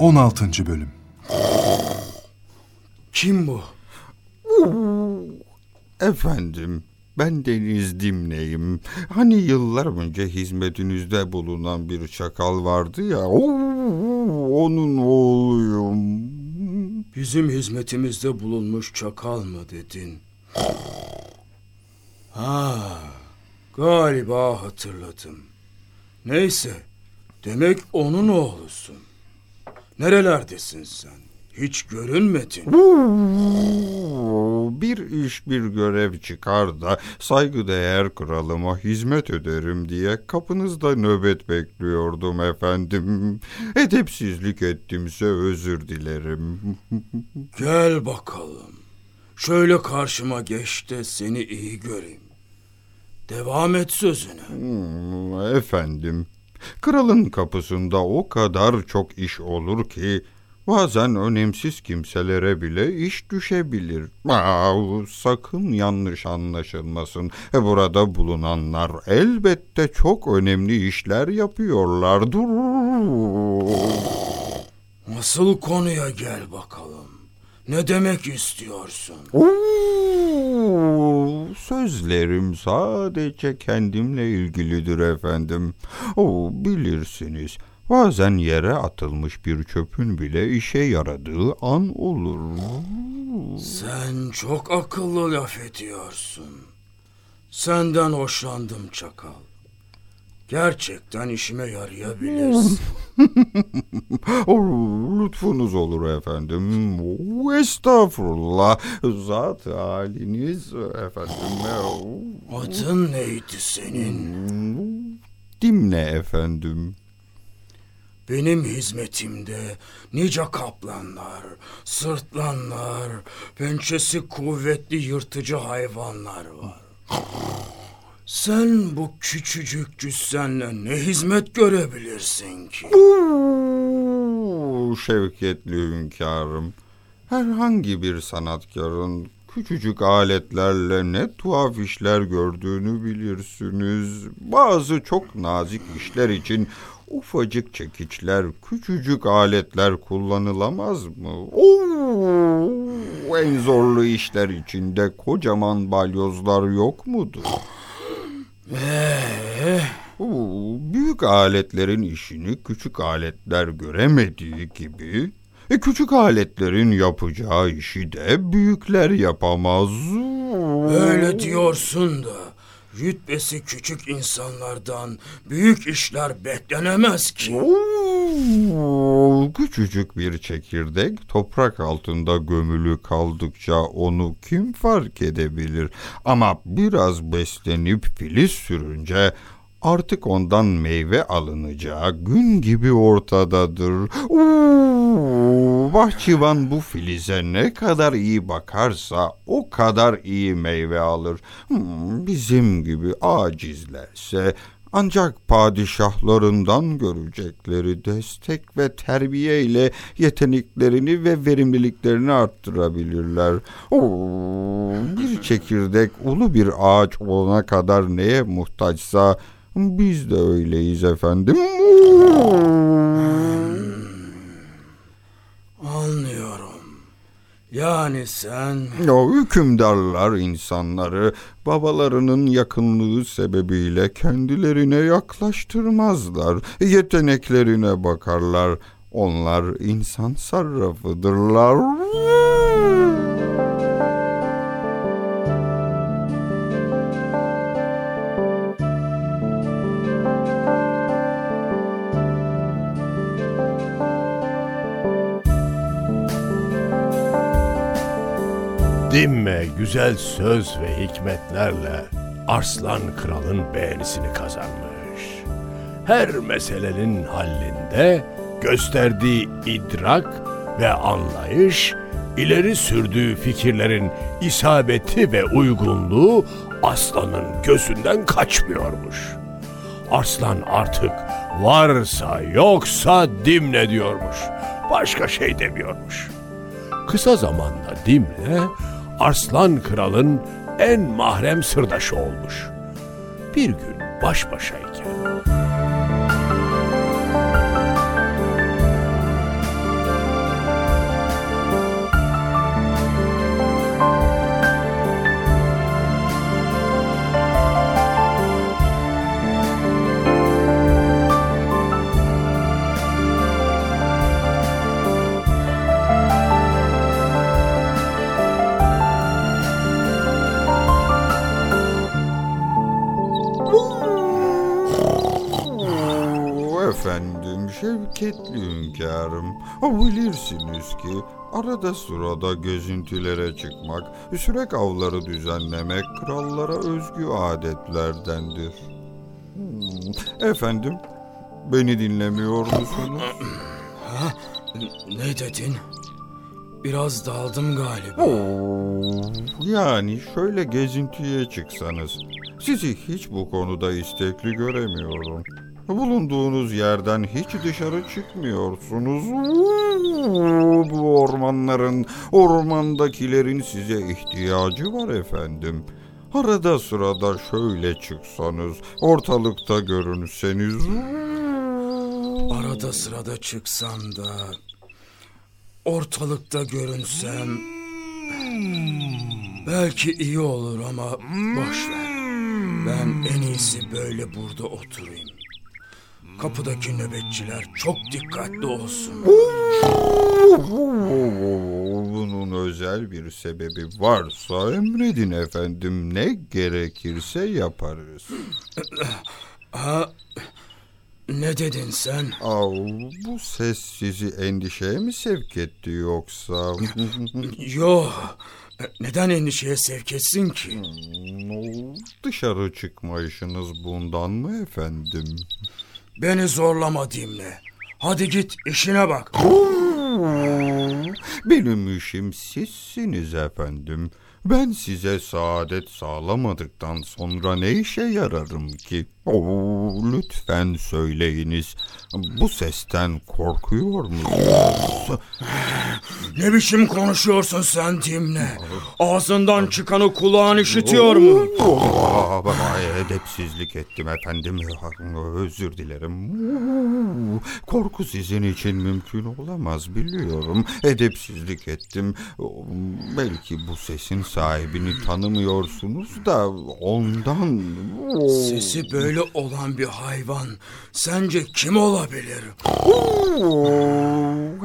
16. Bölüm Kim bu? Efendim, ben Deniz Dimne'yim. Hani yıllar önce hizmetinizde bulunan bir çakal vardı ya, oo, onun oğluyum. Bizim hizmetimizde bulunmuş çakal mı dedin? Ha, galiba hatırladım. Neyse, demek onun oğlusun. Nerelerdesin sen? Hiç görünmedin. Bir iş bir görev çıkar da saygıdeğer kralıma hizmet ederim diye kapınızda nöbet bekliyordum efendim. Edepsizlik ettimse özür dilerim. Gel bakalım. Şöyle karşıma geç de seni iyi göreyim. Devam et sözüne. Hmm, Efendim, kralın kapısında o kadar çok iş olur ki bazen önemsiz kimselere bile iş düşebilir. Aa, sakın yanlış anlaşılmasın. E, Burada bulunanlar elbette çok önemli işler yapıyorlar. Dur. Asıl konuya gel bakalım. Ne demek istiyorsun? Oo, sözlerim sadece kendimle ilgilidir efendim. O bilirsiniz. Bazen yere atılmış bir çöpün bile işe yaradığı an olur. Sen çok akıllı laf ediyorsun. Senden hoşlandım çakal. Gerçekten işime yarayabilirsin. O, lütfunuz olur efendim. O, Estağfurullah. Zat haliniz efendim. Adın neydi senin? Dimne efendim. Benim hizmetimde nice kaplanlar, sırtlanlar, pençesi kuvvetli yırtıcı hayvanlar var. Sen bu küçücük cüssenle ne hizmet görebilirsin ki? Oo, Şevketli hünkârım. Herhangi bir sanatkarın küçücük aletlerle ne tuhaf işler gördüğünü bilirsiniz. Bazı çok nazik işler için ufacık çekiçler, küçücük aletler kullanılamaz mı? Oo, en zorlu işler içinde kocaman balyozlar yok mudur? Ee, Oo, büyük aletlerin işini küçük aletler göremediği gibi e, küçük aletlerin yapacağı işi de büyükler yapamaz. öyle diyorsun da rütbesi küçük insanlardan büyük işler beklenemez ki. Oo, küçücük bir çekirdek toprak altında gömülü kaldıkça onu kim fark edebilir? Ama biraz beslenip filiz sürünce artık ondan meyve alınacağı gün gibi ortadadır. Bahçıvan bu filize ne kadar iyi bakarsa o kadar iyi meyve alır. Hmm, Bizim gibi acizlerse ancak padişahlarından görecekleri destek ve terbiye ile yeteneklerini ve verimliliklerini arttırabilirler. Oo, bir çekirdek ulu bir ağaç olana kadar neye muhtaçsa biz de öyleyiz efendim. Anlıyorum. Yani sen O hükümdarlar insanları babalarının yakınlığı sebebiyle kendilerine yaklaştırmazlar. Yeteneklerine bakarlar. Onlar insan sarrafıdırlar. Güzel söz ve hikmetlerle Arslan Kral'ın beğenisini kazanmış. Her meselenin hallində gösterdiği idrak ve anlayış, ileri sürdüğü fikirlerin isabeti ve uygunluğu aslanın gözünden kaçmıyormuş. Arslan artık varsa yoksa dimle diyormuş. Başka şey demiyormuş. Kısa zamanda Dimle Arslan Kral'ın en mahrem sırdaşı olmuş. Bir gün baş başayken şevketli hünkârım. O bilirsiniz ki arada sırada gezintülere çıkmak, sürek avları düzenlemek krallara özgü adetlerdendir. Hmm, Efendim, beni dinlemiyor musunuz? Ne dedin? Biraz daldım galiba. Oo, yani şöyle gezintiye çıksanız, sizi hiç bu konuda istekli göremiyorum. Bulunduğunuz yerden hiç dışarı çıkmıyorsunuz. Bu ormanların, ormandakilerin size ihtiyacı var efendim. Arada sırada şöyle çıksanız, ortalıkta görünseniz. Arada sırada çıksam da ortalıkta görünsem belki iyi olur ama boş ver. Ben en iyisi böyle burada oturayım. Kapıdaki nöbetçiler çok dikkatli olsun. Bunun özel bir sebebi varsa emredin efendim. Ne gerekirse yaparız. Ha, ne dedin sen? Av, bu ses sizi endişeye mi sevk etti yoksa? Yo, neden endişeye sevk etsin ki? Dışarı çıkma işiniz bundan mı efendim? Beni zorlama Dimle. Hadi git işine bak. Benim işim sizsiniz efendim. Ben size saadet sağlamadıktan sonra ne işe yararım ki? Oo, lütfen söyleyiniz. Bu sesten korkuyor musunuz? Ne biçim konuşuyorsun sen Dimle? Ağzından çıkanı kulağın işitiyor mu? Aa, edepsizlik ettim efendim. Özür dilerim. Korku sizin için mümkün olamaz biliyorum. Edepsizlik ettim. Belki bu sesin sahibini tanımıyorsunuz da ondan... Sesi böyle olan bir hayvan sence kim olabilir?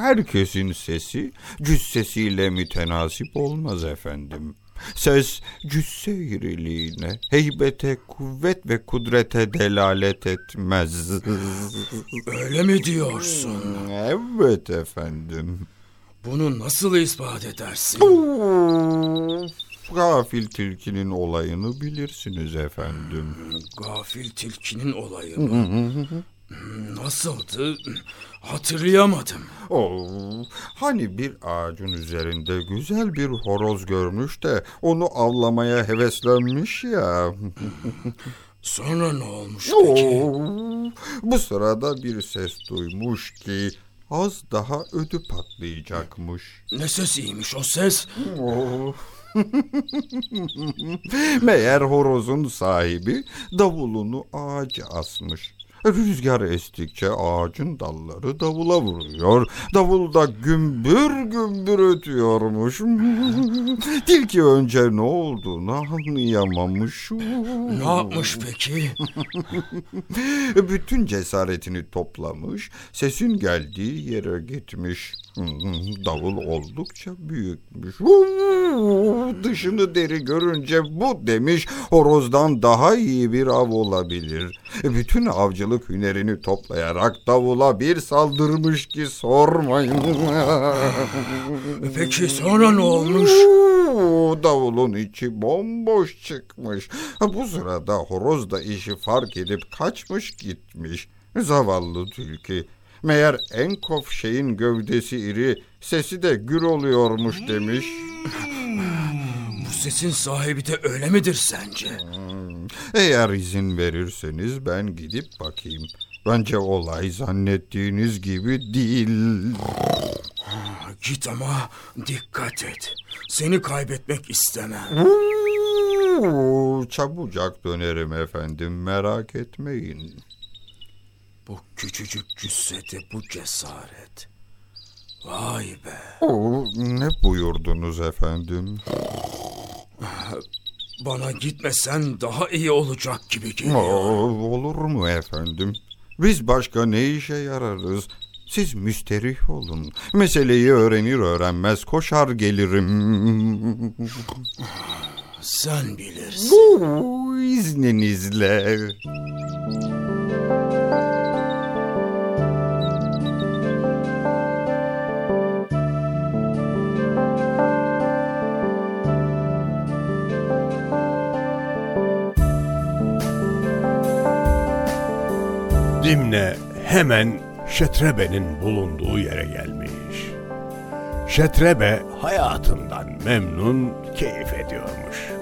Herkesin sesi cüssesiyle mütenasip olmaz efendim. Ses cüsse iriliğine, heybete, kuvvet ve kudrete delalet etmez. Öyle mi diyorsun? Evet efendim. Bunu nasıl ispat edersin? Gafil tilkinin olayını bilirsiniz efendim. Gafil tilkinin olayı mı? Nasıldı? Hatırlayamadım. Oo, hani bir ağacın üzerinde güzel bir horoz görmüş de onu avlamaya heveslenmiş ya. Sonra ne olmuş peki? Oo, bu sırada bir ses duymuş ki az daha ödü patlayacakmış. Ne sesiymiş o ses? Oo. Meğer horozun sahibi davulunu ağaca asmış. Rüzgar estikçe ağacın dalları davula vuruyor. Davul da gümbür gümbür ötüyormuş. Tilki önce ne olduğunu anlayamamış. Ne yapmış peki? Bütün cesaretini toplamış, sesin geldiği yere gitmiş. Davul oldukça büyükmüş. Dışını deri görünce bu demiş, horozdan daha iyi bir av olabilir. Bütün avcılık hünerini toplayarak davula bir saldırmış ki sormayın. Peki sonra ne olmuş? Davulun içi bomboş çıkmış. Bu sırada horoz da işi fark edip kaçmış gitmiş. Zavallı tilki. Meğer en kof şeyin gövdesi iri, sesi de gür oluyormuş demiş. Bu sesin sahibi de öyle midir sence? Eğer izin verirseniz ben gidip bakayım. Bence olay zannettiğiniz gibi değil. Git ama dikkat et. Seni kaybetmek istemem. Çabucak dönerim efendim merak etmeyin. Bu küçücük cüssede bu cesaret. Vay be. Oo, ne buyurdunuz efendim? Bana gitmesen daha iyi olacak gibi geliyor. Oo, olur mu efendim? Biz başka ne işe yararız? Siz müsterih olun. Meseleyi öğrenir öğrenmez koşar gelirim. Sen bilirsin. Oo, izninizle. Dimne hemen Şetrebe'nin bulunduğu yere gelmiş. Şetrebe hayatından memnun, keyif ediyormuş.